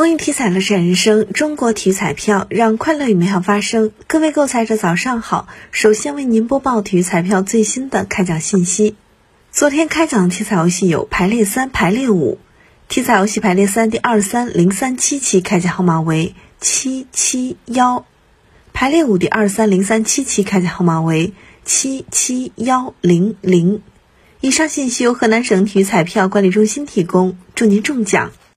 公益体彩乐善人生，中国体育彩票让快乐与美好发生。各位购彩者，早上好！首先为您播报体育彩票最新的开奖信息。昨天开奖的体彩游戏有排列三、排列五。体彩游戏排列三第二三零三七期开奖号码为七七幺，排列五第二三零三七期开奖号码为七七幺零零。以上信息由河南省体育彩票管理中心提供，祝您中奖！